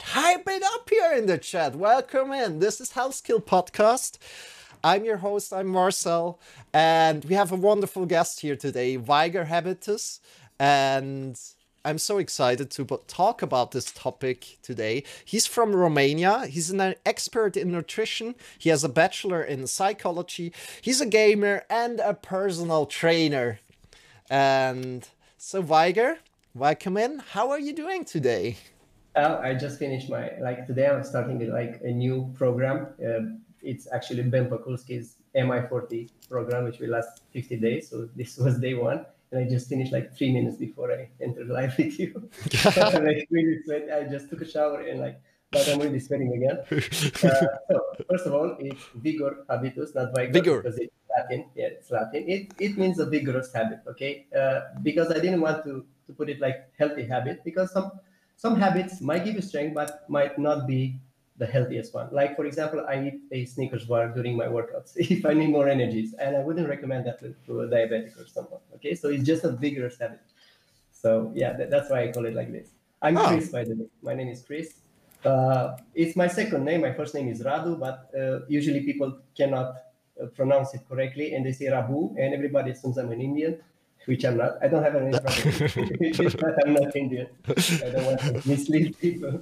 chat. Hype it up here in the chat. Welcome in. This is Health Skill Podcast. I'm your host, I'm Marcel, and we have a wonderful guest here today, Viger Habitus. And I'm so excited to talk about this topic today. He's from Romania. He's an expert in nutrition. He has a bachelor in psychology. He's a gamer and a personal trainer. And so, Viger, welcome in. How are you doing today? Uh, I just finished my like today. I'm starting like a new program. Uh, it's actually Ben Pakulski's MI40 program, which will last 50 days. So this was day one, and I just finished like three minutes before I entered live with you. I like really sweat. I just took a shower and like, but I'm really sweating again. Uh, so first of all, it's vigor habitus, not vigor, vigor. because it's Latin. Yeah, it's Latin. It it means a vigorous habit. Okay, uh, because I didn't want to to put it like healthy habit because some some habits might give you strength but might not be the healthiest one. Like for example, I eat a Snickers bar during my workouts if I need more energies, and I wouldn't recommend that to, to a diabetic or someone. Okay, so it's just a vigorous habit. So yeah, that, that's why I call it like this. I'm oh. Chris, by the way. My name is Chris. Uh, it's my second name. My first name is Radu, but uh, usually people cannot uh, pronounce it correctly, and they say Rabu, and everybody assumes I'm an Indian which I'm not. I don't have any problem. I'm not Indian. I don't want to mislead people.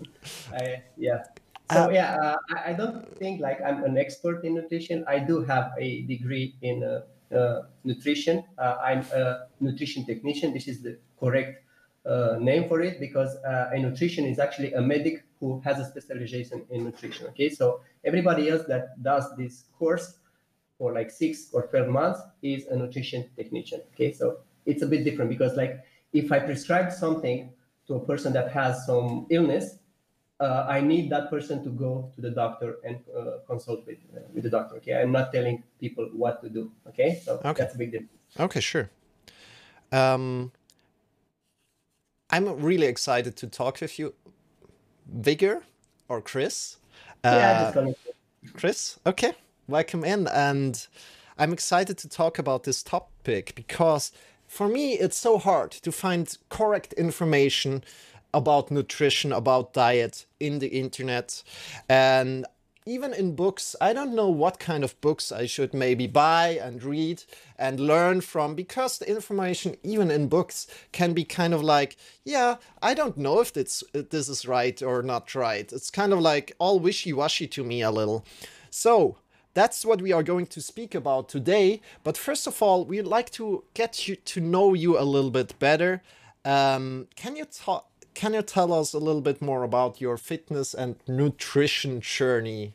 I, yeah. So uh, yeah, uh, I, I, don't think like I'm an expert in nutrition. I do have a degree in uh, uh nutrition. Uh, I'm a nutrition technician. This is the correct uh, name for it because a nutrition is actually a medic who has a specialization in nutrition. Okay, so everybody else that does this course for like six or 12 months is a nutrition technician. Okay, so it's a bit different because like if I prescribe something to a person that has some illness, uh, I need that person to go to the doctor and uh, consult with uh, with the doctor. Okay, I'm not telling people what to do. Okay, so okay. that's a big difference. Okay, sure. Um, I'm really excited to talk with you, Vigor or Chris. yeah, uh, Chris. Okay, welcome in, and I'm excited to talk about this topic because for me, it's so hard to find correct information about nutrition, about diet in the internet. And even in books, I don't know what kind of books I should maybe buy and read and learn from because the information, even in books, can be kind of like, yeah, I don't know if it's, this is right or not right. It's kind of like all wishy washy to me a little. So, that's what we are going to speak about today. But first of all, we'd like to get you to know you a little bit better. Um, can you talk? Can you tell us a little bit more about your fitness and nutrition journey?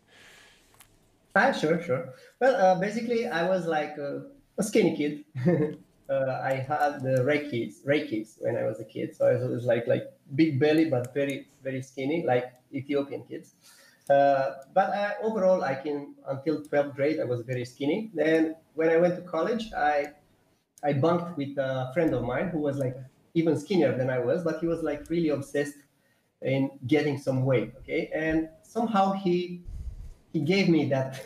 Ah, sure, sure. Well, uh, basically, I was like a, a skinny kid. uh, I had the rickets, rickets when I was a kid. So I was like like big belly, but very very skinny, like Ethiopian kids. Uh, but overall, I can until 12th grade, I was very skinny. Then when I went to college, I I bunked with a friend of mine who was like even skinnier than I was, but he was like really obsessed in getting some weight. Okay, and somehow he he gave me that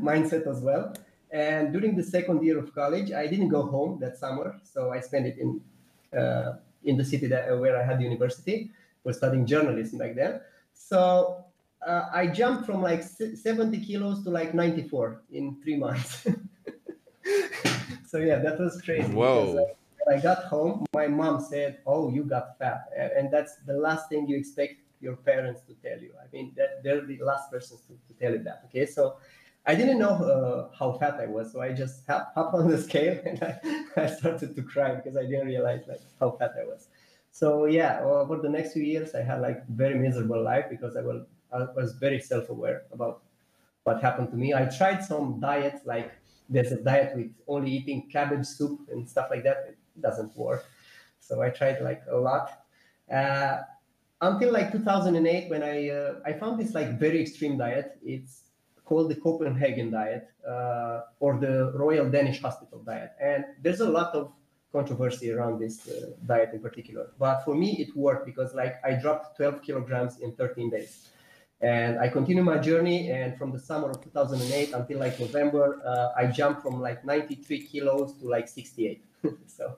mindset as well. And during the second year of college, I didn't go home that summer, so I spent it in uh, in the city that, where I had university. Was studying journalism back then. So uh, I jumped from like 70 kilos to like 94 in three months. so yeah, that was crazy. Whoa. Because, uh, when I got home, my mom said, "Oh, you got fat," and that's the last thing you expect your parents to tell you. I mean, that they're the last persons to, to tell you that. Okay, so I didn't know uh, how fat I was, so I just hop, hop on the scale and I, I, started to cry because I didn't realize like how fat I was. So yeah, over the next few years, I had like very miserable life because I was I was very self-aware about what happened to me. I tried some diets, like there's a diet with only eating cabbage soup and stuff like that. It doesn't work. So I tried like a lot uh, until like 2008 when I uh, I found this like very extreme diet. It's called the Copenhagen diet uh, or the Royal Danish Hospital diet, and there's a lot of controversy around this uh, diet in particular. But for me, it worked because like I dropped 12 kilograms in 13 days and I continued my journey. And from the summer of 2008 until like November, uh, I jumped from like 93 kilos to like 68. so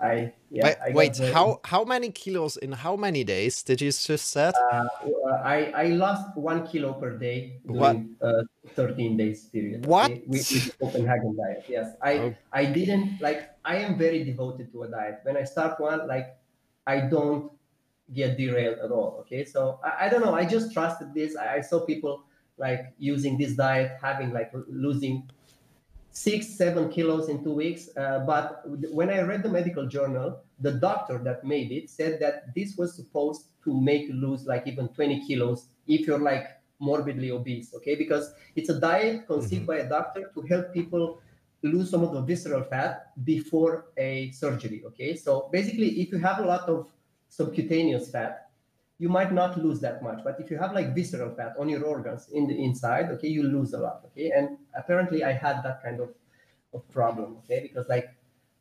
I yeah. wait, I wait the, how how many kilos in how many days did you just said? Uh, I I lost one kilo per day during uh, 13 days period. What? With, with Copenhagen diet. Yes, I oh. I didn't like. I am very devoted to a diet. When I start one, like I don't get derailed at all. Okay, so I, I don't know. I just trusted this. I, I saw people like using this diet, having like losing six, seven kilos in two weeks. Uh, but when I read the medical journal, the doctor that made it said that this was supposed to make you lose like even 20 kilos if you're like morbidly obese, okay? Because it's a diet conceived mm-hmm. by a doctor to help people lose some of the visceral fat before a surgery, okay? So basically, if you have a lot of subcutaneous fat, you might not lose that much. But if you have like visceral fat on your organs in the inside, okay, you lose a lot. Okay. And apparently I had that kind of, of problem. Okay. Because like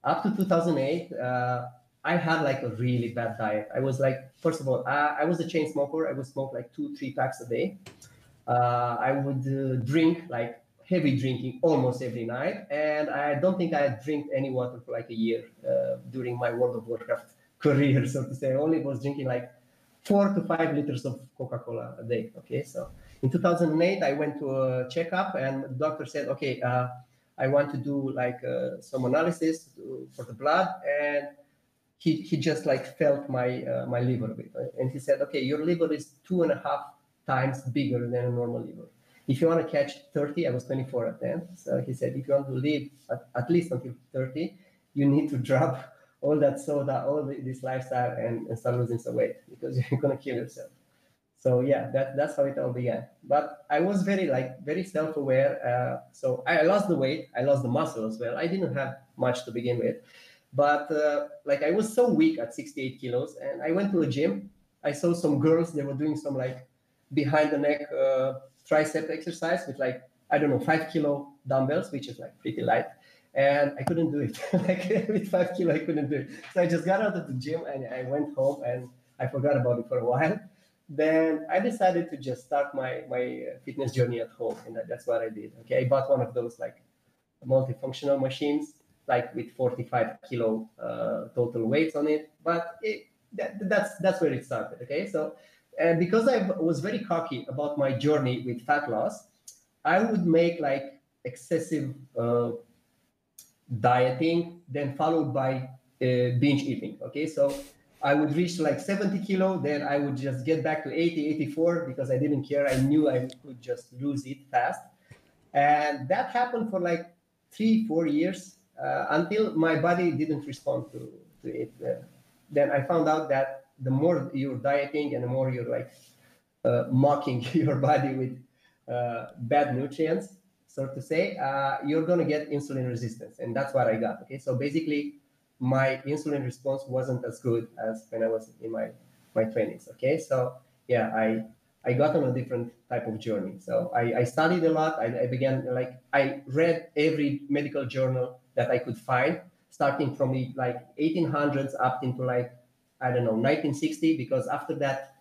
up to 2008, uh, I had like a really bad diet. I was like, first of all, I, I was a chain smoker. I would smoke like two, three packs a day. Uh, I would uh, drink like heavy drinking almost every night. And I don't think I drank any water for like a year uh, during my World of Warcraft career, so to say. I only was drinking like four to five liters of Coca-Cola a day. Okay, so in 2008, I went to a checkup, and the doctor said, okay, uh, I want to do like uh, some analysis to, for the blood, and he, he just like felt my uh, my liver a bit, and he said, okay, your liver is two and a half times bigger than a normal liver. If you want to catch 30, I was 24 at then, so he said, if you want to live at, at least until 30, you need to drop all that soda, all the, this lifestyle, and, and start losing some weight because you're gonna kill yourself. So yeah, that that's how it all began. But I was very like very self-aware. Uh, so I lost the weight, I lost the muscle as well. I didn't have much to begin with, but uh, like I was so weak at 68 kilos, and I went to a gym. I saw some girls; they were doing some like behind the neck uh, tricep exercise with like I don't know five kilo dumbbells, which is like pretty light and I couldn't do it. like with five kilo, I couldn't do it. So I just got out of the gym and I went home and I forgot about it for a while. Then I decided to just start my my fitness journey at home, and that's what I did. Okay, I bought one of those like multifunctional machines, like with 45 kilo uh, total weights on it. But it, that, that's that's where it started. Okay, so and because I was very cocky about my journey with fat loss, I would make like excessive uh, dieting, then followed by uh, binge eating. Okay, so I would reach like 70 kilo, then I would just get back to 80, 84 because I didn't care. I knew I could just lose it fast. And that happened for like three, four years uh, until my body didn't respond to, to it. Uh, then I found out that the more you're dieting and the more you're like uh, mocking your body with uh, bad nutrients, so to say, uh, you're going to get insulin resistance. And that's what I got. Okay. So basically, my insulin response wasn't as good as when I was in my, my 20s. Okay. So yeah, I, I got on a different type of journey. So I, I studied a lot. I, I began like, I read every medical journal that I could find, starting from the like 1800s up into like, I don't know, 1960, because after that,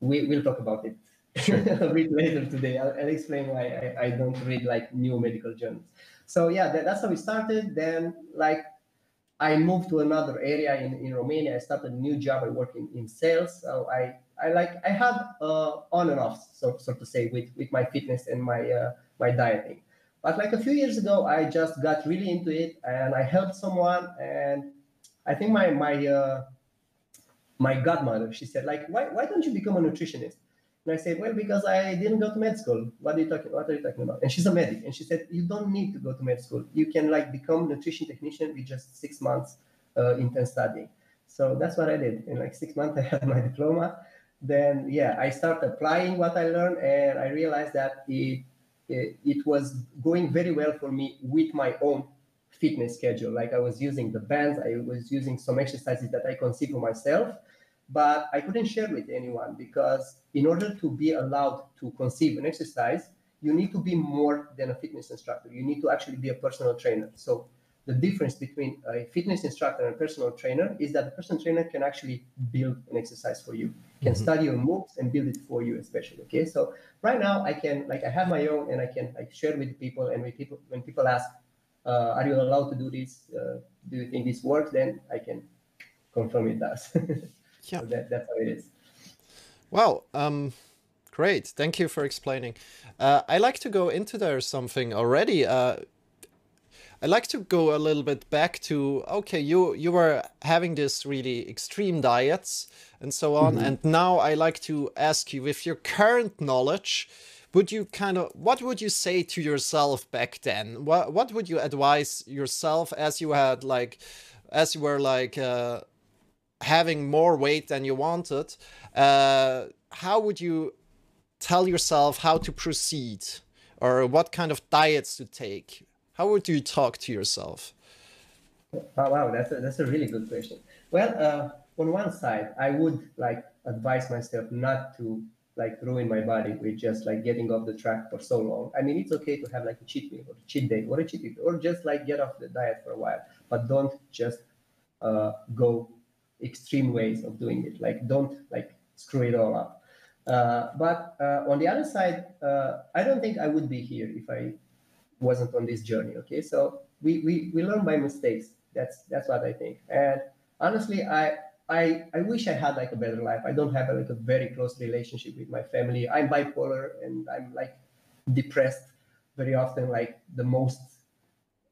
we, we'll talk about it Sure. Read later today. I'll, I'll explain why I, I, don't read like new medical journals. So yeah, that, that's how we started. Then like I moved to another area in, in Romania. I started a new job. I work in, in sales. So I, I like I had uh, on and off, so, so to say, with, with my fitness and my uh, my dieting. But like a few years ago, I just got really into it, and I helped someone. And I think my my uh, my godmother, she said, like, why why don't you become a nutritionist? And I said, well, because I didn't go to med school. What are you talking? What are you talking about? And she's a medic, and she said, you don't need to go to med school. You can like become nutrition technician with just six months uh, intense studying. So that's what I did. In like six months, I had my diploma. Then yeah, I started applying what I learned, and I realized that it it, it was going very well for me with my own fitness schedule. Like I was using the bands, I was using some exercises that I conceived for myself but I couldn't share with anyone because in order to be allowed to conceive an exercise, you need to be more than a fitness instructor. You need to actually be a personal trainer. So the difference between a fitness instructor and a personal trainer is that the personal trainer can actually build an exercise for you, can mm-hmm. study your moves and build it for you, especially. Okay. So right now I can like I have my own and I can like share with people and with people when people ask, uh, are you allowed to do this? Uh, do you think this works? Then I can confirm it does. yeah. So that, that's how it is. Well, um, great. Thank you for explaining. Uh, I like to go into there something already. Uh, I like to go a little bit back to okay, you you were having this really extreme diets and so on, mm-hmm. and now I like to ask you with your current knowledge, would you kind of what would you say to yourself back then? What what would you advise yourself as you had like as you were like uh, having more weight than you wanted? Uh, how would you tell yourself how to proceed or what kind of diets to take? How would you talk to yourself? Oh, wow, that's a, that's a really good question. Well, uh, on one side, I would like advise myself not to like ruin my body with just like getting off the track for so long. I mean, it's okay to have like a cheat meal or a cheat day or a cheat day or just like get off the diet for a while, but don't just uh, go extreme ways of doing it. Like, don't like screw it all up. Uh, but uh, on the other side, uh, I don't think I would be here if I wasn't on this journey. Okay, so we we, we learn by mistakes. That's that's what I think. And honestly, I I I wish I had like a better life. I don't have like a very close relationship with my family. I'm bipolar and I'm like depressed very often. Like the most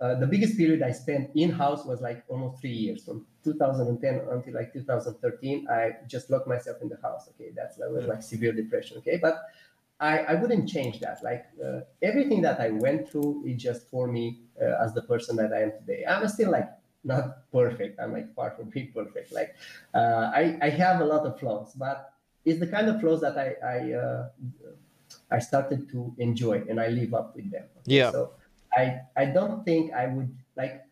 uh, the biggest period I spent in house was like almost three years from 2010 until like 2013. I just locked myself in the house. Okay, that's that was like severe depression. Okay, but I, I wouldn't change that. Like uh, everything that I went through is just for me uh, as the person that I am today. I'm still like not perfect. I'm like far from being perfect. Like uh, I, I have a lot of flaws, but it's the kind of flaws that I I, uh, I started to enjoy and I live up with them. Okay? Yeah. So I I don't think I would like.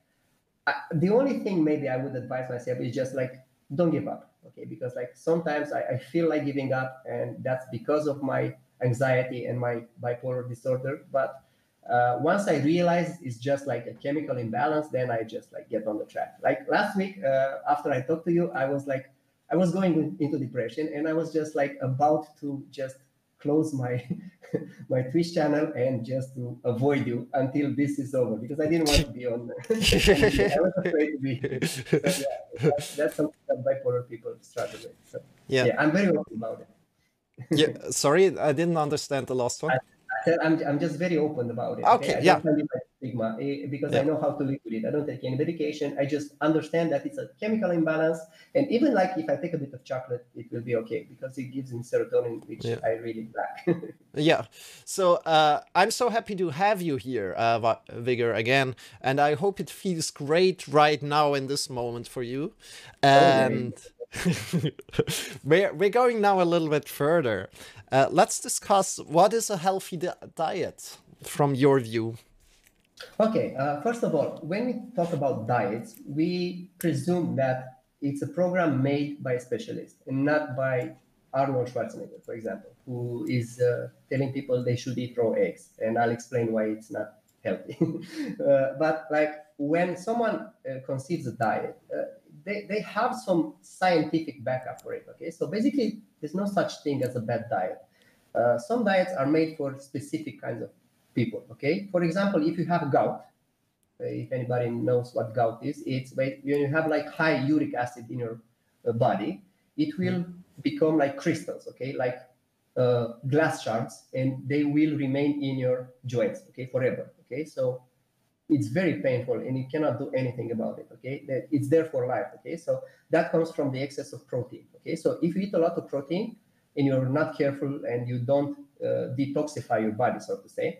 I, the only thing maybe I would advise myself is just like don't give up. Okay, because like sometimes I, I feel like giving up, and that's because of my anxiety and my bipolar disorder. But uh, once I realize it's just like a chemical imbalance, then I just like get on the track. Like last week, uh, after I talked to you, I was like, I was going into depression, and I was just like about to just close my my Twitch channel and just to avoid you until this is over because I didn't want to be on. I was afraid to be. Yeah, that's, something that bipolar people struggle with. So, yeah. yeah, I'm very open about it yeah, sorry, I didn't understand the last one. I, I I'm, I'm just very open about it. Okay, okay? yeah. Stigma eh, because yeah. I know how to live with it. I don't take any medication. I just understand that it's a chemical imbalance, and even like if I take a bit of chocolate, it will be okay because it gives me serotonin, which yeah. I really lack. yeah. So uh, I'm so happy to have you here, uh, Vigor, again, and I hope it feels great right now in this moment for you. And. Oh, we're, we're going now a little bit further. Uh, let's discuss what is a healthy di diet from your view. Okay, uh, first of all, when we talk about diets, we presume that it's a program made by a specialist and not by Arnold Schwarzenegger, for example, who is uh, telling people they should eat raw eggs. And I'll explain why it's not healthy. uh, but like when someone uh, conceives a diet, uh, they, they have some scientific backup for it. Okay, so basically, there's no such thing as a bad diet. Uh, some diets are made for specific kinds of people. Okay, for example, if you have gout, if anybody knows what gout is, it's when you have like high uric acid in your uh, body, it will become like crystals. Okay, like uh, glass shards, and they will remain in your joints. Okay, forever. Okay, so it's very painful and you cannot do anything about it okay that it's there for life okay so that comes from the excess of protein okay so if you eat a lot of protein and you're not careful and you don't uh, detoxify your body so to say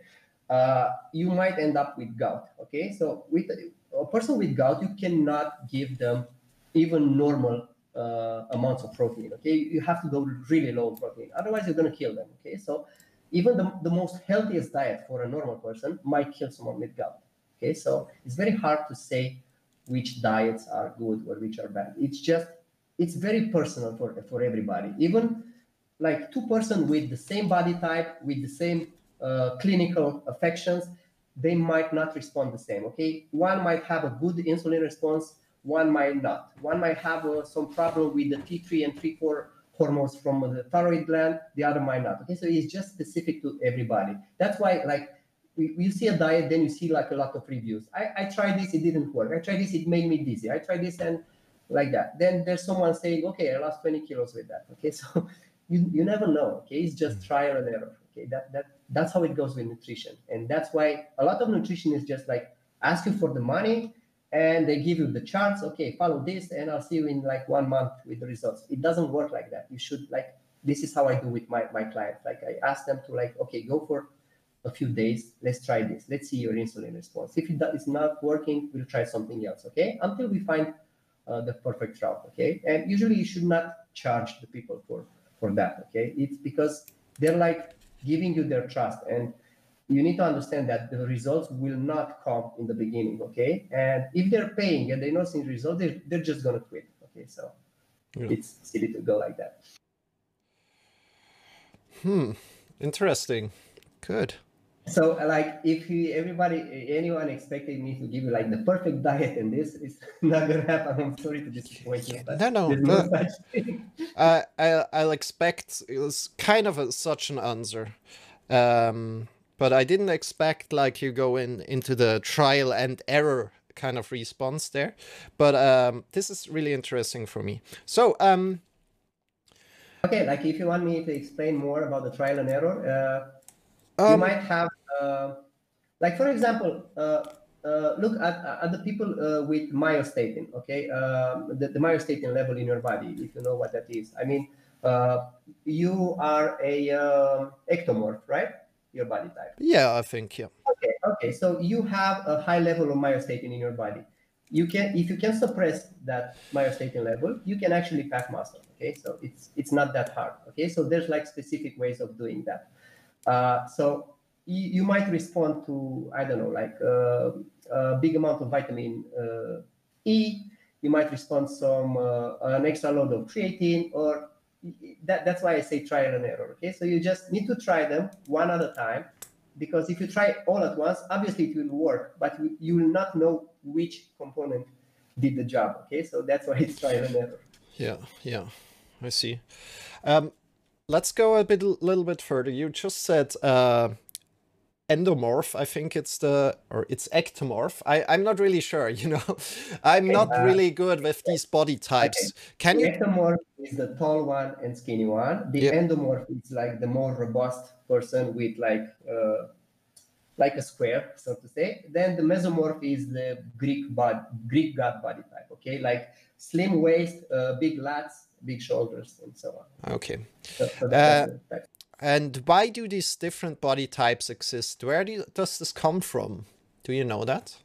uh, you might end up with gout okay so with a person with gout you cannot give them even normal uh, amounts of protein okay you have to go really low protein otherwise you're to kill them okay so even the, the most healthiest diet for a normal person might kill someone with gout Okay, so it's very hard to say which diets are good or which are bad. It's just it's very personal for for everybody. Even like two person with the same body type with the same uh, clinical affections, they might not respond the same. Okay, one might have a good insulin response, one might not. One might have uh, some problem with the T3 and T4 hormones from the thyroid gland, the other might not. Okay, so it's just specific to everybody. That's why like you see a diet, then you see like a lot of reviews. I, I tried this, it didn't work. I tried this, it made me dizzy. I tried this and like that. Then there's someone saying, okay, I lost 20 kilos with that. Okay, so you, you never know. Okay, it's just trial and error. Okay, that that that's how it goes with nutrition, and that's why a lot of nutrition is just like ask you for the money, and they give you the charts. Okay, follow this, and I'll see you in like one month with the results. It doesn't work like that. You should like this is how I do with my my clients. Like I ask them to like okay, go for a few days. Let's try this. Let's see your insulin response. If it is not working, we'll try something else. Okay, until we find uh, the perfect route. Okay, and usually you should not charge the people for for that. Okay, it's because they're like giving you their trust. And you need to understand that the results will not come in the beginning okay? And if they're paying and they're not seeing results they're, they're just going to quit okay? So yeah. it's silly to go like that. Hmm interesting. Good. So like if you everybody anyone expected me to give you like the perfect diet and this is not gonna happen. I'm sorry to disappoint you but no no, no uh, I, i'll expect it was kind of a, such an answer. Um but i didn't expect like you go in into the trial and error kind of response there. But um this is really interesting for me. So um okay like if you want me to explain more about the trial and error uh um, you might have uh, like for example, uh, uh, look at, at the people with myostatin, okay? Um, the, the myostatin level in your body, if you know what that is. I mean, uh, you are a um, ectomorph, right? Your body type. Yeah, I think, yeah. Okay, okay. So you have a high level of myostatin in your body you can if you can suppress that myostatin level you can actually pack muscle okay so it's it's not that hard okay so there's like specific ways of doing that uh, so you, you might respond to I don't know like uh, a big amount of vitamin uh, E. You might respond some uh, an extra load of creatine, or that, that's why I say trial and error. Okay, so you just need to try them one at a time, because if you try all at once, obviously it will work, but you will not know which component did the job. Okay, so that's why it's trial and error. Yeah, yeah, I see. Um, let's go a bit, little bit further. You just said uh, endomorph i think it's the or it's ectomorph. I i'm not really sure you know? I'm okay, not uh, really good with these body types. Okay. can the you ectomorph is the tall one and skinny one. The endomorph is like the more robust person with like uh, like a square so to say. Then the mesomorph is the greek body greek god body type okay? Like slim waist uh, big lats big shoulders and so on. Okay. So, so uh, and why do these different body types exist? Where do does this come from? Do you know that?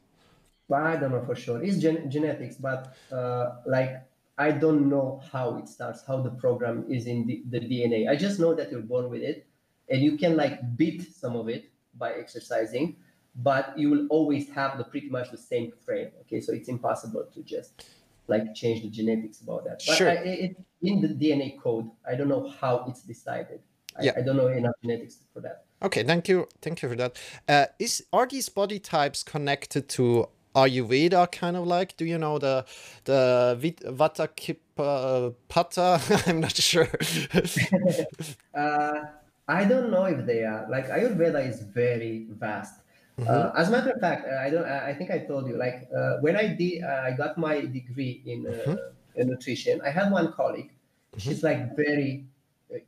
I don't know for sure. It's gen- genetics, but uh, like I don't know how it starts, how the program is in the, the DNA. I just know that you're born with it, and you can like beat some of it by exercising, but you will always have the pretty much the same frame. Okay, so it's impossible to just like change the genetics about that. But sure. I, it, in the DNA code, I don't know how it's decided. I, yeah. I don't know enough genetics for that. Okay, thank you, thank you for that. Uh, is are these body types connected to Ayurveda kind of like? Do you know the the Vata Pitta Pata? I'm not sure. uh, I don't know if they are. Like Ayurveda is very vast. Mm-hmm. Uh, as a matter of fact, I don't. I think I told you. Like uh, when I did, uh, I got my degree in, uh, mm-hmm. in nutrition. I had one colleague. Mm-hmm. She's like very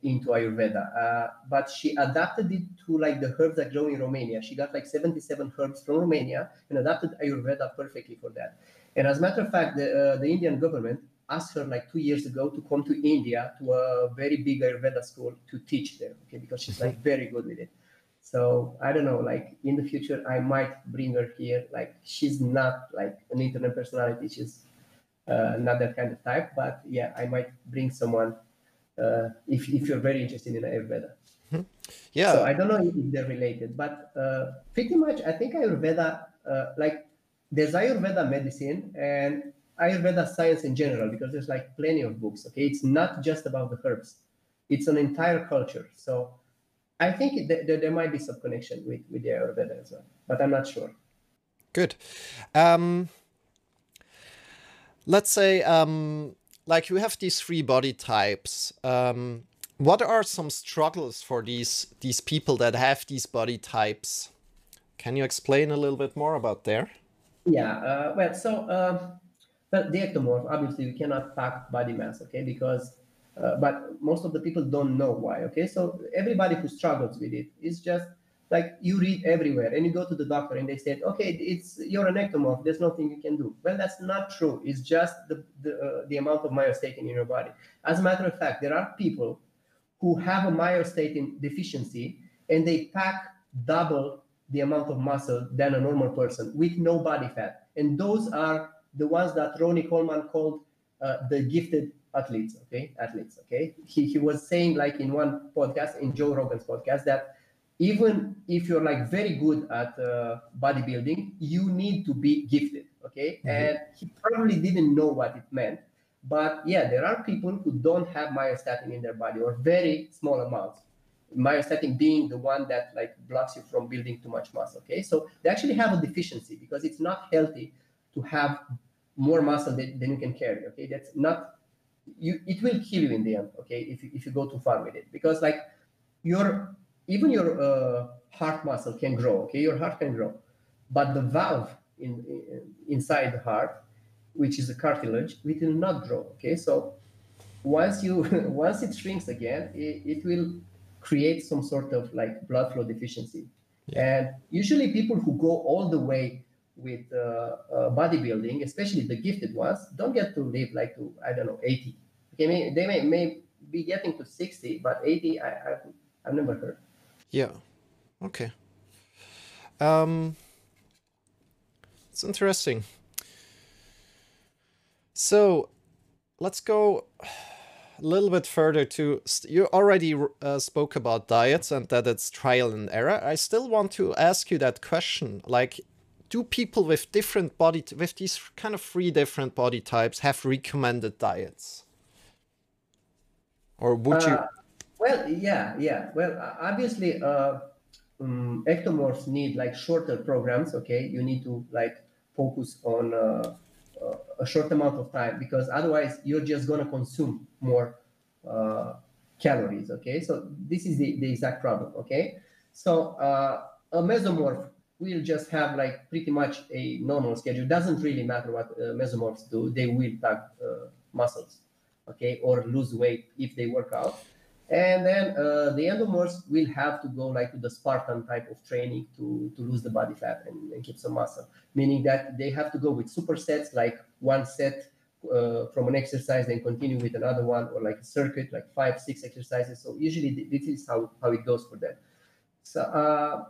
into Ayurveda. Uh, but she adapted it to like the herbs that grow in Romania. She got like 77 herbs from Romania and adapted Ayurveda perfectly for that. And as a matter of fact, the, uh, the Indian government asked her like two years ago to come to India to a very big Ayurveda school to teach there, okay, because she's like very good with it. So I don't know, like in the future, I might bring her here. Like she's not like an internet personality. She's uh, not that kind of type, but yeah, I might bring someone uh, if, if you're very interested in Ayurveda. Hmm. Yeah. So I don't know if they're related, but uh, pretty much I think Ayurveda, uh, like there's Ayurveda medicine and Ayurveda science in general, because there's like plenty of books. Okay, it's not just about the herbs; it's an entire culture. So I think th- th- there might be some connection with with the Ayurveda as well, but I'm not sure. Good. Um, let's say um, like you have these three body types. Um, what are some struggles for these these people that have these body types? Can you explain a little bit more about there? Yeah, uh, well, so uh, well, the ectomorph, obviously, we cannot pack body mass, okay, because, uh, but most of the people don't know why, okay? So everybody who struggles with it is just like you read everywhere and you go to the doctor and they said, okay, it's you're an ectomorph, there's nothing you can do. Well, that's not true. It's just the, the, uh, the amount of myostatin in your body. As a matter of fact, there are people who have a myostatin deficiency and they pack double the amount of muscle than a normal person with no body fat. And those are the ones that Ronnie Coleman called uh, the gifted athletes, okay? Athletes, okay? He, he was saying, like in one podcast, in Joe Rogan's podcast, that even if you're like very good at uh, bodybuilding, you need to be gifted, okay? Mm-hmm. And he probably didn't know what it meant. But yeah, there are people who don't have myostatin in their body or very small amounts myostatin being the one that like blocks you from building too much muscle okay so they actually have a deficiency because it's not healthy to have more muscle than, than you can carry okay that's not you it will kill you in the end okay if you, if you go too far with it because like your even your uh, heart muscle can grow okay your heart can grow but the valve in, in inside the heart which is a cartilage it will not grow okay so once you once it shrinks again it, it will create some sort of like blood flow deficiency. Yeah. And usually people who go all the way with uh, uh, bodybuilding, especially the gifted ones, don't get to live like to, I don't know, 80. Okay, may, they may, may be getting to 60, but 80, I, I've, I've never heard. Yeah. Okay. Um, it's interesting. So let's go a little bit further to you already uh, spoke about diets and that it's trial and error i still want to ask you that question like do people with different body with these kind of three different body types have recommended diets or would uh, you well yeah yeah. Well obviously uh um, ectomorphs need like shorter programs okay? You need to like focus on uh, a short amount of time because otherwise you're just to consume more uh, calories okay? So this is the, the exact problem okay? So uh, a mesomorph will just have like pretty much a normal schedule. Doesn't really matter what uh, mesomorphs do. They will pack uh, muscles okay? Or lose weight if they work out and then uh, the endomorphs will have to go like to the Spartan type of training to, to lose the body fat and, and keep some muscle, meaning that they have to go with supersets, like one set uh, from an exercise, then continue with another one, or like a circuit, like five, six exercises. So usually this is how, how it goes for them. So uh,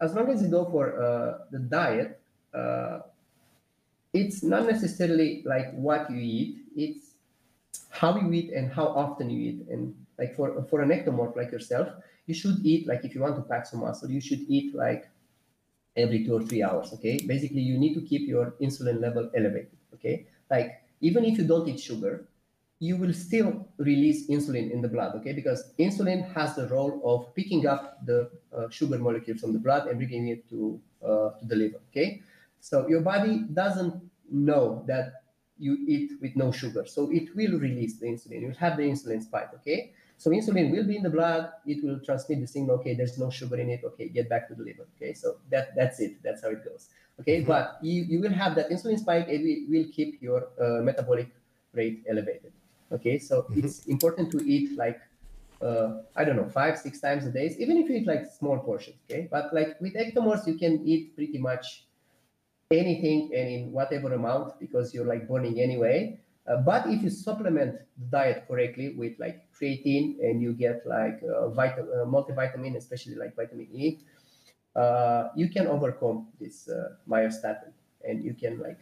as long as you go for uh, the diet, uh, it's not necessarily like what you eat, it's how you eat and how often you eat. And like for for an ectomorph like yourself you should eat like if you want to pack some muscle you should eat like every two or three hours okay? Basically you need to keep your insulin level elevated okay? Like even if you don't eat sugar you will still release insulin in the blood okay? Because insulin has the role of picking up the uh, sugar molecules from the blood and bringing it to uh, to the liver okay? So your body doesn't know that you eat with no sugar so it will release the insulin. You'll have the insulin spike okay so insulin will be in the blood. It will transmit the signal. Okay, there's no sugar in it. Okay, get back to the liver. Okay, so that that's it. That's how it goes. Okay, mm-hmm. but you, you will have that insulin spike. It will, will keep your uh, metabolic rate elevated. Okay, so mm-hmm. it's important to eat like uh, I don't know five six times a day, even if you eat like small portions. Okay, but like with ectomorphs, you can eat pretty much anything and in whatever amount because you're like burning anyway. Uh, but if you supplement the diet correctly with like creatine and you get like uh, vitamin, uh, multivitamin, especially like vitamin E, uh, you can overcome this uh, myostatin and you can like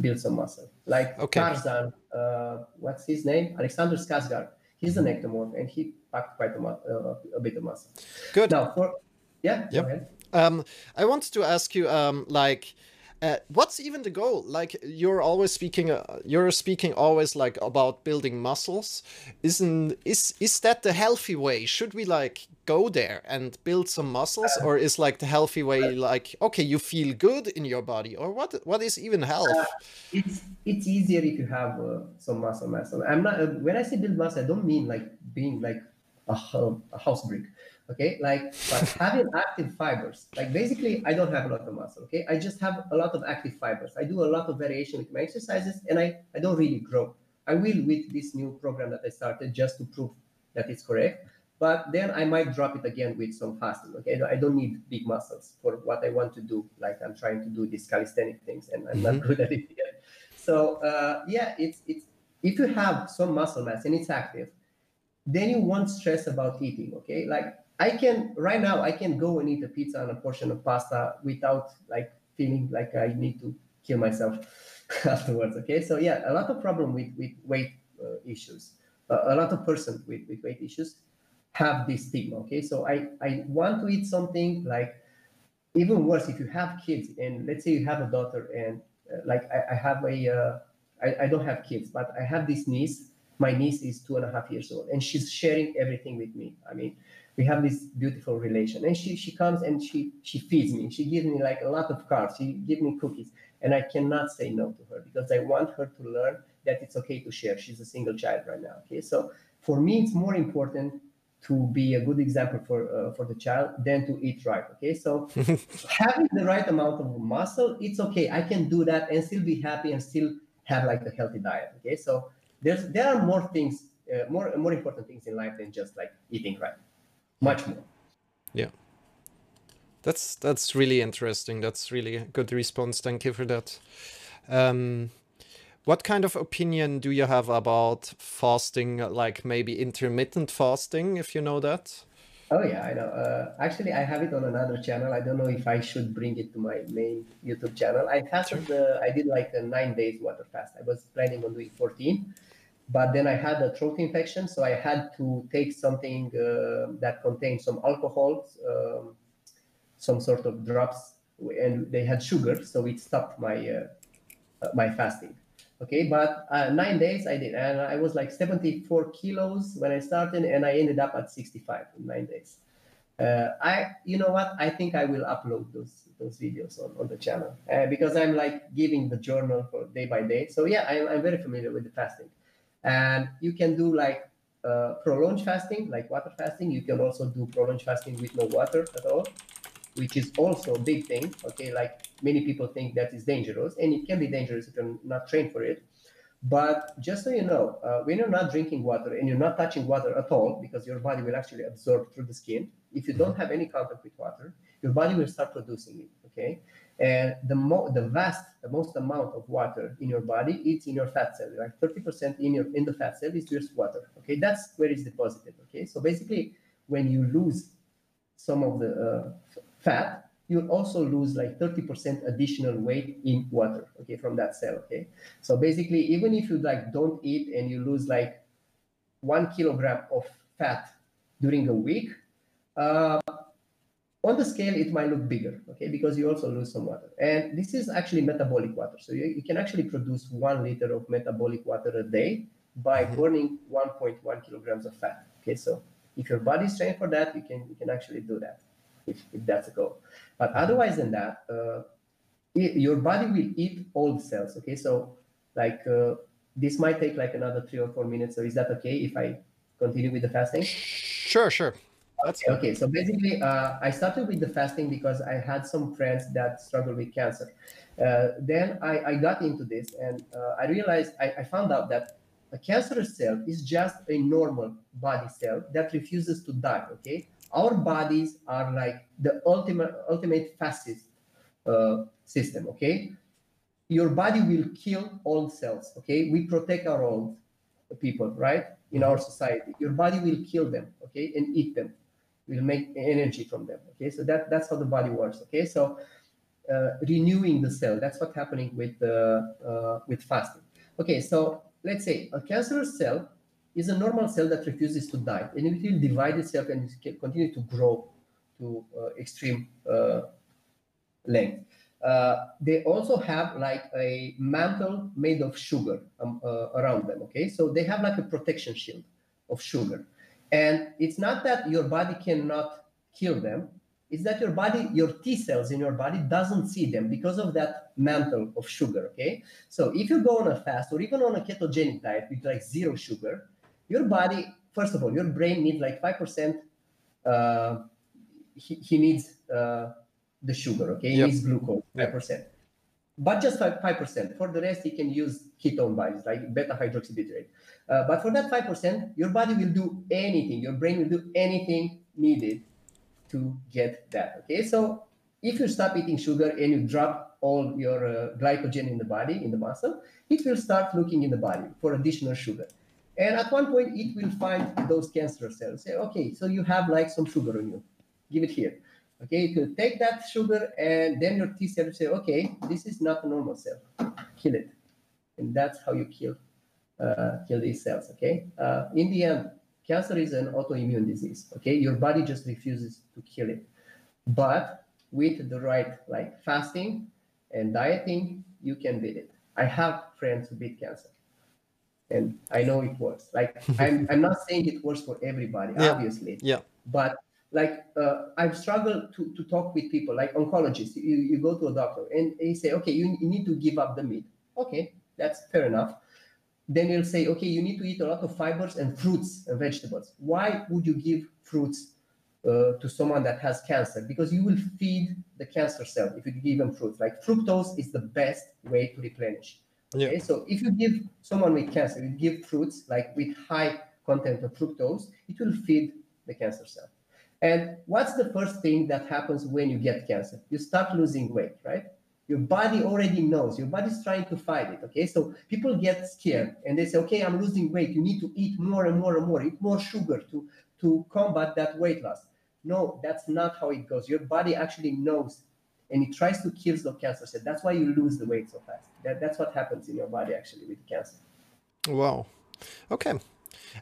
build some muscle. Like okay. Tarzan, uh, what's his name? Alexander Skarsgård. He's an ectomorph and he packed quite a, a bit of muscle. Good. Now for yeah. Yep. Um, I wanted to ask you, um, like, uh, what's even the goal? Like you're always speaking, uh, you're speaking always like about building muscles. Isn't is is that the healthy way? Should we like go there and build some muscles, or is like the healthy way like okay, you feel good in your body, or what? What is even health? Uh, it's it's easier if you have uh, some muscle mass. I'm not uh, when I say build muscle, I don't mean like being like a, a house brick. Okay, like but having active fibers, like basically I don't have a lot of muscle. Okay, I just have a lot of active fibers. I do a lot of variation with my exercises, and I I don't really grow. I will with this new program that I started just to prove that it's correct. But then I might drop it again with some fasting. Okay, I don't need big muscles for what I want to do. Like I'm trying to do these calisthenic things, and I'm mm-hmm. not good at it yet. So uh, yeah, it's it's if you have some muscle mass and it's active, then you won't stress about eating. Okay, like I can right now I can go and eat a pizza and a portion of pasta without like feeling like I need to kill myself afterwards. Okay, so yeah, a lot of problem with with weight uh, issues. Uh, a lot of person with, with weight issues have this stigma. Okay, so I I want to eat something like even worse if you have kids and let's say you have a daughter and uh, like I, I, have a uh, I, I don't have kids but I have this niece. My niece is two and a half years old and she's sharing everything with me. I mean we have this beautiful relation. And she she comes and she she feeds me. She gives me like a lot of carbs. She gives me cookies. And i cannot say no to her because i want her to learn that it's okay to share. She's a single child right now okay? So for me it's more important to be a good example for uh, for the child than to eat right okay? So having the right amount of muscle it's okay. I can do that and still be happy and still have like a healthy diet okay? So there's there are more things uh, more more important things in life than just like eating right much more. Yeah. That's that's really interesting. That's really a good response. Thank you for that. Um, what kind of opinion do you have about fasting, like maybe intermittent fasting, if you know that? Oh yeah, I know. Uh, actually, I have it on another channel. I don't know if I should bring it to my main YouTube channel. I fasted. Uh, I did like a nine days water fast. I was planning on doing fourteen, but then I had a throat infection, so I had to take something uh, that contained some alcohol, um, some sort of drops, and they had sugar, so it stopped my uh, my fasting. Okay, but uh, nine days I did, and I was like 74 kilos when I started, and I ended up at 65 in nine days. Uh, I, you know what? I think I will upload those those videos on, on the channel uh, because I'm like giving the journal for day by day. So yeah, I'm, I'm very familiar with the fasting. And you can do like uh, prolonged fasting, like water fasting. You can also do prolonged fasting with no water at all, which is also a big thing. Okay, like many people think that is dangerous, and it can be dangerous if you're not trained for it. But just so you know, uh, when you're not drinking water and you're not touching water at all, because your body will actually absorb through the skin, if you don't have any contact with water, your body will start producing it. Okay, and the mo- the vast, the most amount of water in your body, it's in your fat cell. Like 30% in your in the fat cell is just water. Okay, that's where it's deposited. Okay, so basically, when you lose some of the uh, fat, you also lose like 30% additional weight in water. Okay, from that cell. Okay, so basically, even if you like don't eat and you lose like one kilogram of fat during a week. Uh, on the scale, it might look bigger, okay, because you also lose some water. And this is actually metabolic water. So you, you can actually produce one liter of metabolic water a day by mm-hmm. burning 1.1 kilograms of fat. Okay, so if your body is trained for that, you can you can actually do that if, if that's a goal. But otherwise than that, uh, it, your body will eat old cells. Okay, so like uh, this might take like another three or four minutes. So is that okay if I continue with the fasting? Sure, sure. That's okay, okay. So basically, uh, I started with the fasting because I had some friends that struggle with cancer. Uh, then I, I, got into this and uh, I realized I, I, found out that a cancerous cell is just a normal body cell that refuses to die. Okay, our bodies are like the ultimate ultimate fascist uh, system. Okay, your body will kill all cells. Okay, we protect our own people, right? In our society, your body will kill them. Okay, and eat them will make energy from them. Okay, so that that's how the body works. Okay, so uh, renewing the cell. That's what's happening with uh, uh, with fasting. Okay, so let's say a cancerous cell is a normal cell that refuses to die, and it will divide itself and continue to grow to uh, extreme uh, length. Uh, they also have like a mantle made of sugar um, around them. Okay, so they have like a protection shield of sugar. And it's not that your body cannot kill them, it's that your body, your T cells in your body doesn't see them because of that mantle of sugar. Okay. So if you go on a fast or even on a ketogenic diet with like zero sugar, your body, first of all, your brain needs like 5% uh, he, he needs uh, the sugar. Okay, he Yep. needs glucose Five Yep. But just like five percent. For the rest, you can use ketone bodies like beta hydroxybutyrate. Uh, but for that five percent, your body will do anything. Your brain will do anything needed to get that. Okay, so if you stop eating sugar and you drop all your uh, glycogen in the body, in the muscle, it will start looking in the body for additional sugar. And at one point, it will find those cancer cells. Say, okay, so you have like some sugar on you. Give it here. Okay, it will take that sugar, and then your T cell will say, okay, this is not a normal cell. Kill it. And that's how you kill uh, kill these cells. Okay. Uh, in the end, cancer is an autoimmune disease. Okay, your body just refuses to kill it, but with the right like fasting and dieting, you can beat it. I have friends who beat cancer, and I know it works. Like I'm, I'm not saying it works for everybody, Yeah. obviously, Yeah. but like uh, I've struggled to, to talk with people like oncologists. You, you go to a doctor and they say, okay, you, you need to give up the meat. Okay, that's fair enough. Then you'll say, okay, you need to eat a lot of fibers and fruits and vegetables. Why would you give fruits uh, to someone that has cancer? Because you will feed the cancer cell if you give them fruits. Like fructose is the best way to replenish. Okay, Yeah. so if you give someone with cancer, you give fruits like with high content of fructose, it will feed the cancer cell. And what's the first thing that happens when you get cancer? You start losing weight, right? Your body already knows. Your body's trying to fight it. Okay, so people get scared and they say, "Okay, I'm losing weight. You need to eat more and more and more. Eat more sugar to to combat that weight loss." No, that's not how it goes. Your body actually knows, and it tries to kill the cancer cell. That's why you lose the weight so fast. That, that's what happens in your body actually with cancer. Wow. Okay.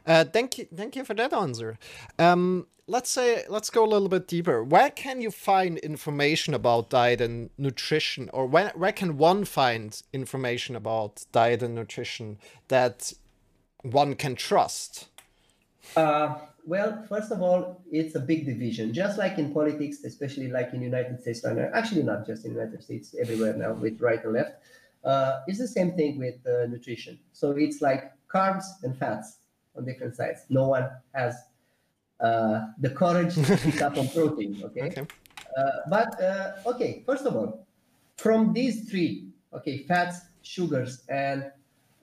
Uh, thank you. Thank you for that answer. Um, let's say let's go a little bit deeper. Where can you find information about diet and nutrition, or where where can one find information about diet and nutrition that one can trust? Uh, well, first of all, it's a big division, just like in politics, especially like in United States. and Actually, not just in the United States, everywhere now with right and left. Uh, it's the same thing with uh, nutrition. So it's like carbs and fats on different sides. No one has uh, the courage to pick up on protein. Okay. Okay. Uh, but uh, okay, first of all, from these three, okay, fats, sugars, and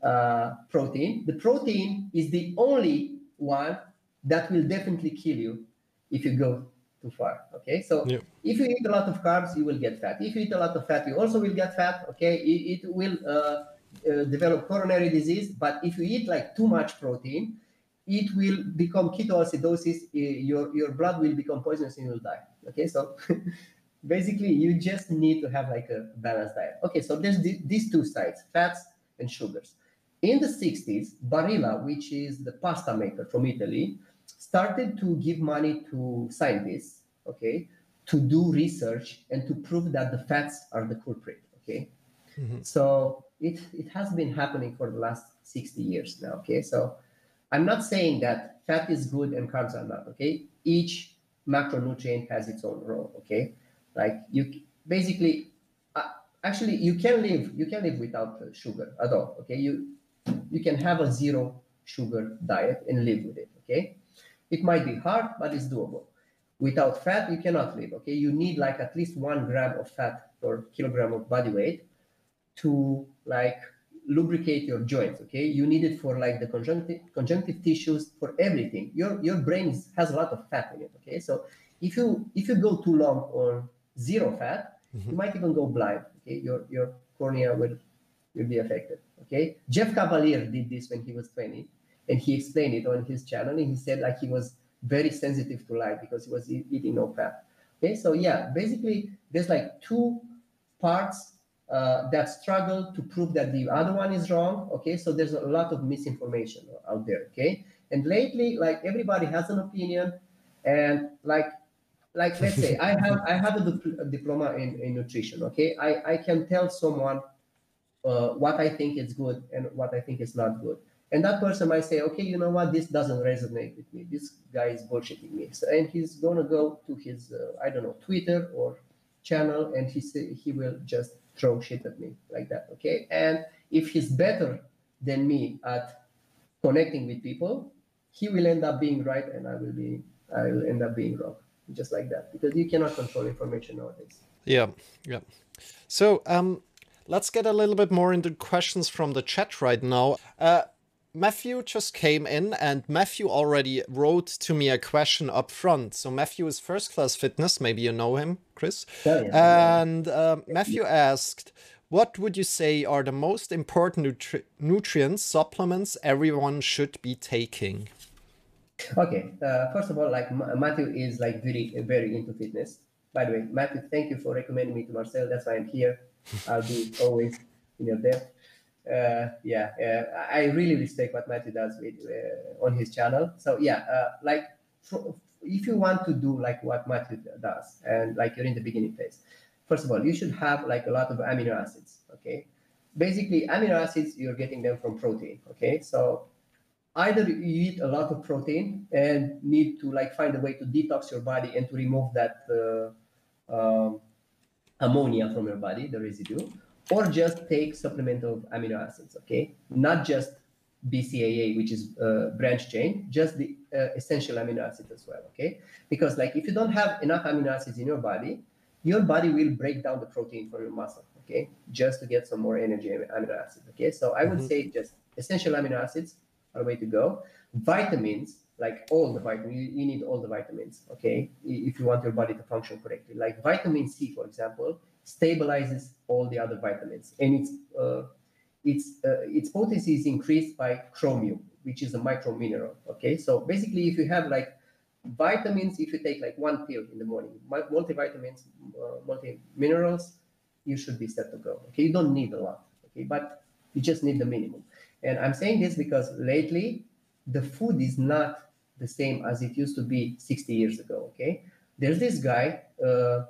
uh, protein, the protein is the only one that will definitely kill you if you go too far. Okay, so if you eat a lot of carbs, you will get fat. If you eat a lot of fat, you also will get fat. Okay, it, it will uh, uh, develop coronary disease. But if you eat like too much protein, it will become ketoacidosis. uh, Your your blood will become poisonous and you'll die. Okay, so basically you just need to have like a balanced diet. Okay, so there's the, these two sides, fats and sugars. In the 60s, Barilla, which is the pasta maker from Italy, started to give money to scientists, okay, to do research and to prove that the fats are the culprit, okay? Mhm. So it, it has been happening for the last 60 years now, okay? So I'm not saying that fat is good and carbs are not, okay? Each macronutrient has its own role, okay? Like you basically, uh, actually, you can live, you can live without uh, sugar at all, okay? You, you can have a zero sugar diet and live with it, okay? It might be hard, but it's doable. Without fat, you cannot live, okay? You need like at least one gram of fat per kilogram of body weight to like lubricate your joints okay? You need it for like the conjunctive conjunctive tissues for everything. Your your brain is, has a lot of fat in it okay? So if you if you go too long on zero fat Mhm. you might even go blind okay? Your your cornea will will be affected okay? Jeff Cavaliere did this when he was 20 and he explained it on his channel and he said like he was very sensitive to light because he was eating no fat okay? So yeah basically there's like two parts uh, that struggle to prove that the other one is wrong. Okay, so there's a lot of misinformation out there. Okay, and lately, like everybody has an opinion, and like, like let's say I have I have a, dip- a diploma in, in nutrition. Okay, I I can tell someone uh, what I think is good and what I think is not good. And that person might say, okay, you know what, this doesn't resonate with me. This guy is bullshitting me. So, and he's gonna go to his, uh, I don't know, Twitter or channel, and he say, he will just throw shit at me like that. Okay, and if he's better than me at connecting with people, he will end up being right, and I will be I'll end up being wrong, just like that, because you cannot control information nowadays. Yeah, yeah. So um, let's get a little bit more into questions from the chat right now. Uh, Matthew just came in, and Matthew already wrote to me a question up front. So Matthew is first class fitness. Maybe you know him, Chris. Yeah, yeah, and uh, Matthew asked, "What would you say are the most important nutri- nutrients supplements everyone should be taking?" Okay, uh, first of all, like M- Matthew is like very very into fitness. By the way, Matthew, thank you for recommending me to Marcel. That's why I'm here. I'll be always in your debt. Uh, yeah, uh, I really respect what Matthew does with uh, on his channel. So yeah, uh, like for, if you want to do like what Matthew does, and like you're in the beginning phase, first of all, you should have like a lot of amino acids. Okay, basically amino acids you're getting them from protein. Okay, so either you eat a lot of protein and need to like find a way to detox your body and to remove that uh, um, ammonia from your body, the residue, or just take supplement of amino acids, okay? Not just BCAA, which is uh, branch chain, just the uh, essential amino acids as well, okay? Because like if you don't have enough amino acids in your body, your body will break down the protein from your muscle, okay? Just to get some more energy amino acids, okay? So I would mm-hmm. say just essential amino acids are the way to go. Vitamins, like all the vitamins, you, you need all the vitamins, okay? If you want your body to function correctly. Like vitamin C, for example, stabilizes all the other vitamins, and its uh, its uh, its potency is increased by chromium, which is a micro mineral. Okay, so basically, if you have like vitamins, if you take like one pill in the morning, multivitamins, uh, multi minerals, you should be set to go. Okay, you don't need a lot. Okay, but you just need the minimum. And I'm saying this because lately the food is not the same as it used to be 60 years ago. Okay, there's this guy. Uh,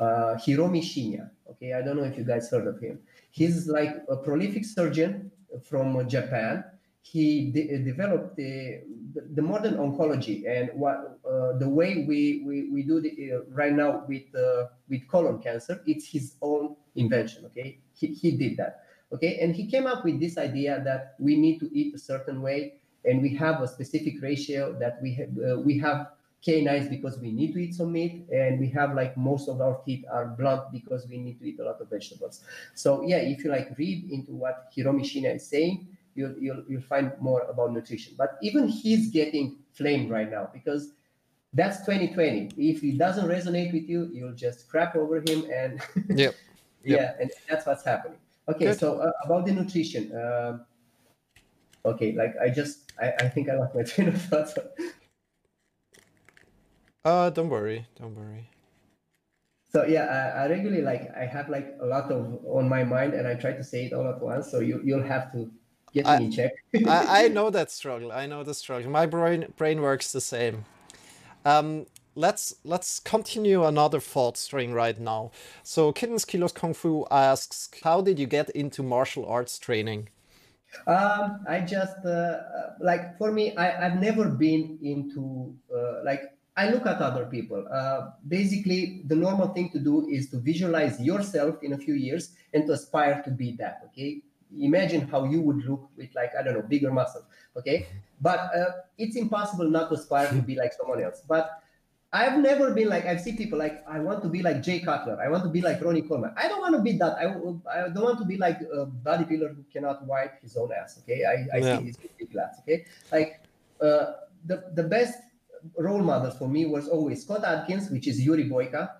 uh, Hiromi Shinya. Okay, I don't know if you guys heard of him. He's like a prolific surgeon from Japan. He de- developed the, the modern oncology and what uh, the way we we, we do the, uh, right now with uh, with colon cancer. It's his own invention. Okay, he, he did that. Okay, and he came up with this idea that we need to eat a certain way, and we have a specific ratio that we have uh, we have canines because we need to eat some meat and we have like most of our teeth are blunt because we need to eat a lot of vegetables. So yeah if you like read into what hiromi shinya is saying you'll, you'll, you'll find more about nutrition. But even he's getting flamed right now because that's 2020 if it doesn't resonate with you you'll just crap over him and yep. yeah and that's what's happening. Okay Good. so uh, about the nutrition um, okay like i just I, I think i lost my train of thought uh, don't worry, don't worry. So yeah, I, I regularly like I have like a lot of on my mind, and I try to say it all at once. So you you'll have to get I, me check. I, I know that struggle. I know the struggle. My brain brain works the same. Um, let's let's continue another thought string right now. So Kittens Kilos Kung Fu asks, how did you get into martial arts training? Um, I just uh, like for me, I I've never been into uh, like I look at other people. Uh, basically, the normal thing to do is to visualize yourself in a few years and to aspire to be that. Okay, imagine how you would look with like I don't know bigger muscles. Okay, but uh, it's impossible not to aspire to be like someone else. But I've never been like I've seen people like I want to be like Jay Cutler. I want to be like Ronnie Coleman. I don't want to be that. I, I don't want to be like a bodybuilder who cannot wipe his own ass. Okay, I, I yeah. see these big lads. Okay, like uh, the the best role models for me was always Scott Adkins, which is Yuri Boyka.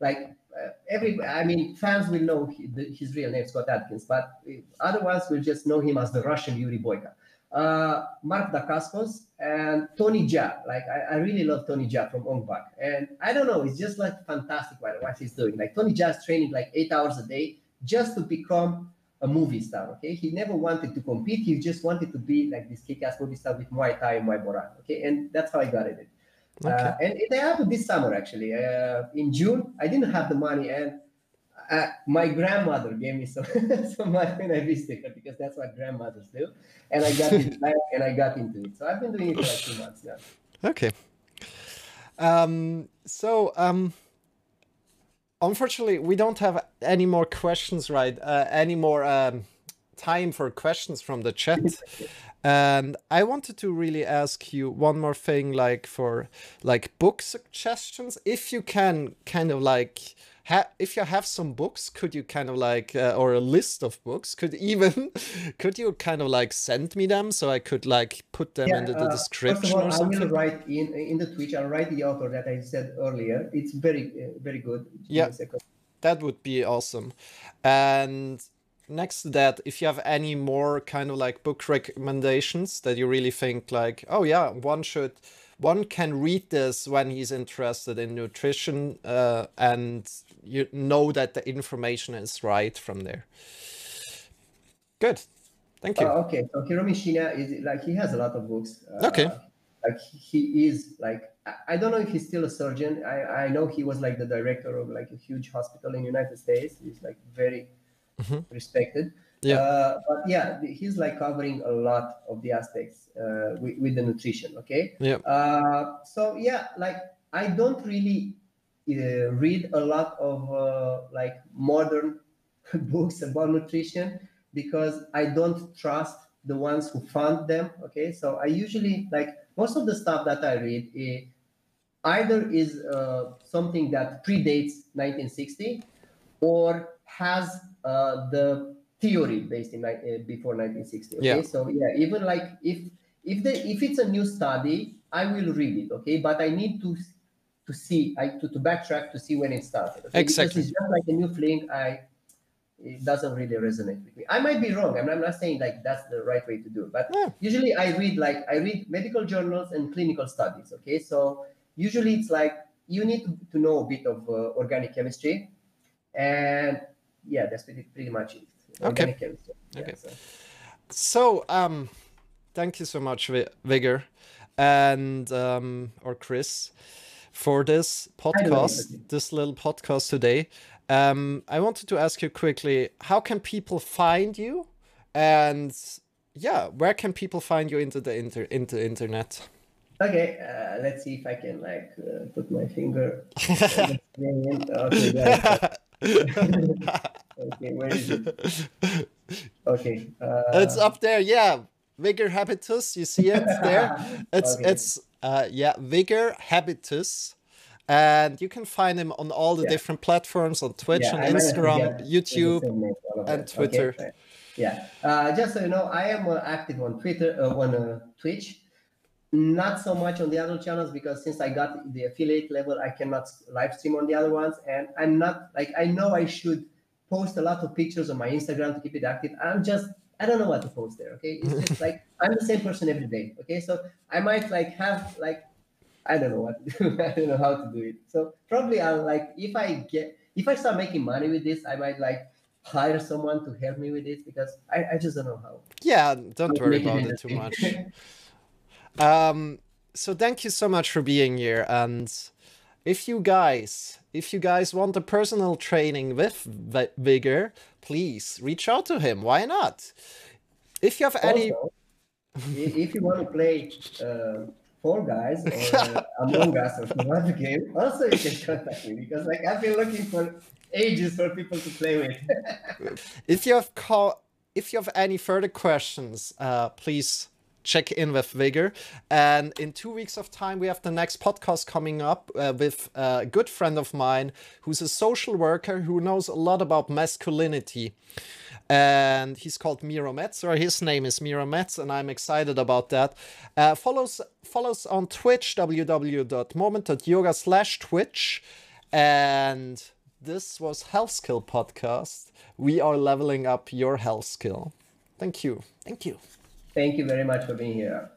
Like uh, every, I mean, fans will know he, the, his real name, Scott Adkins, but other ones will just know him as the Russian Yuri Boyka. Uh, Mark Dacascos and Tony Jaa. Like I, I, really love Tony Jaa from Ong Bak. And I don't know, it's just like fantastic what, what he's doing. Like Tony Jaa is training like eight hours a day just to become a movie star. Okay, he never wanted to compete. He just wanted to be like this kick-ass movie star with Muay Thai and Muay Boran. Okay, and that's how I got it. Okay. Uh, and it happened this summer actually. Uh, in June, I didn't have the money, and uh, my grandmother gave me some some money when I visited her because that's what grandmothers do. And I got it back, and I got into it. So I've been doing it for like two months now. Okay. Um, so um, unfortunately, we don't have any more questions, right? Uh, any more um, time for questions from the chat. and I wanted to really ask you one more thing, like for like book suggestions, if you can kind of like ha- if you have some books, could you kind of like, uh, or a list of books, could even, could you kind of like send me them so I could like put them yeah, into the uh, description all, or something? I will write in in the Twitch. I'll write the author that I said earlier. It's very uh, very good. Yeah, that would be awesome. And next to that, if you have any more kind of like book recommendations that you really think like, oh yeah, one should one can read this when he's interested in nutrition uh, and you know that the information is right from there. Good. Thank you. Uh, okay. So is like, he has a lot of books. Uh, okay. Like he is like, I don't know if he's still a surgeon. I, I know he was like the director of like a huge hospital in the United States. He's like very mm-hmm. respected. Yeah. Uh, but yeah, he's like covering a lot of the aspects uh, with, with the nutrition. Okay. Yeah. Uh, so yeah, like I don't really uh, read a lot of uh, like modern books about nutrition because I don't trust the ones who fund them. Okay. So I usually like most of the stuff that I read eh, either is uh, something that predates 1960 or has the theory based in uh, before 1960 okay yeah. so yeah even like if if the if it's a new study i will read it okay but i need to to see i to, to backtrack to see when it started okay? exactly because it's just like a new fling i it doesn't really resonate with me i might be wrong i'm, I'm not saying like that's the right way to do it but yeah. usually i read like i read medical journals and clinical studies okay so usually it's like you need to, to know a bit of uh, organic chemistry and yeah that's pretty, pretty much it Okay. okay. So. so. um, thank you so much, Vigor, and um, or Chris, for this podcast, this little podcast today. Um, I wanted to ask you quickly: How can people find you? And yeah, where can people find you into the inter into internet? Okay, uh, let's see if I can like uh, put my finger. okay, okay, where is it? Okay. Uh... It's up there, yeah. Vigor Habitus, you see it there? It's okay. it's uh yeah, Vigor Habitus. And you can find him on all the yeah. different platforms on Twitch yeah, and Instagram, YouTube, and Twitter. Okay. Yeah. Uh, just so you know, I am uh, active on Twitter, uh, on uh, Twitch not so much on the other channels because since I got the affiliate level, I cannot live stream on the other ones. And I'm not like I know I should post a lot of pictures on my Instagram to keep it active. I'm just I don't know what to post there. Okay, it's just like I'm the same person every day. Okay, so I might like have like I don't know what to do. I don't know how to do it. So probably I'll like if I get if I start making money with this, I might like hire someone to help me with this because I, I just don't know how. Yeah, don't worry about it too much. Um, so thank you so much for being here. And if you guys, if you guys want a personal training with Vigor, please reach out to him. Why not? If you have also, any, if you want to play uh, Fall Guys or Among Us or some other game, also you can contact me because like I've been looking for ages for people to play with. if you have call, if you have any further questions, uh, please check in with Vigor. And in two weeks of time, we have the next podcast coming up uh, with a good friend of mine who's a social worker who knows a lot about masculinity. And he's called Miro Metz, or his name is Miro Metz, and I'm excited about that. Uh, follows follows on Twitch, www.moment.yoga slash Twitch. And this was Health Skill Podcast. We are leveling up your health skill. Thank you. Thank you. Thank you very much for being here.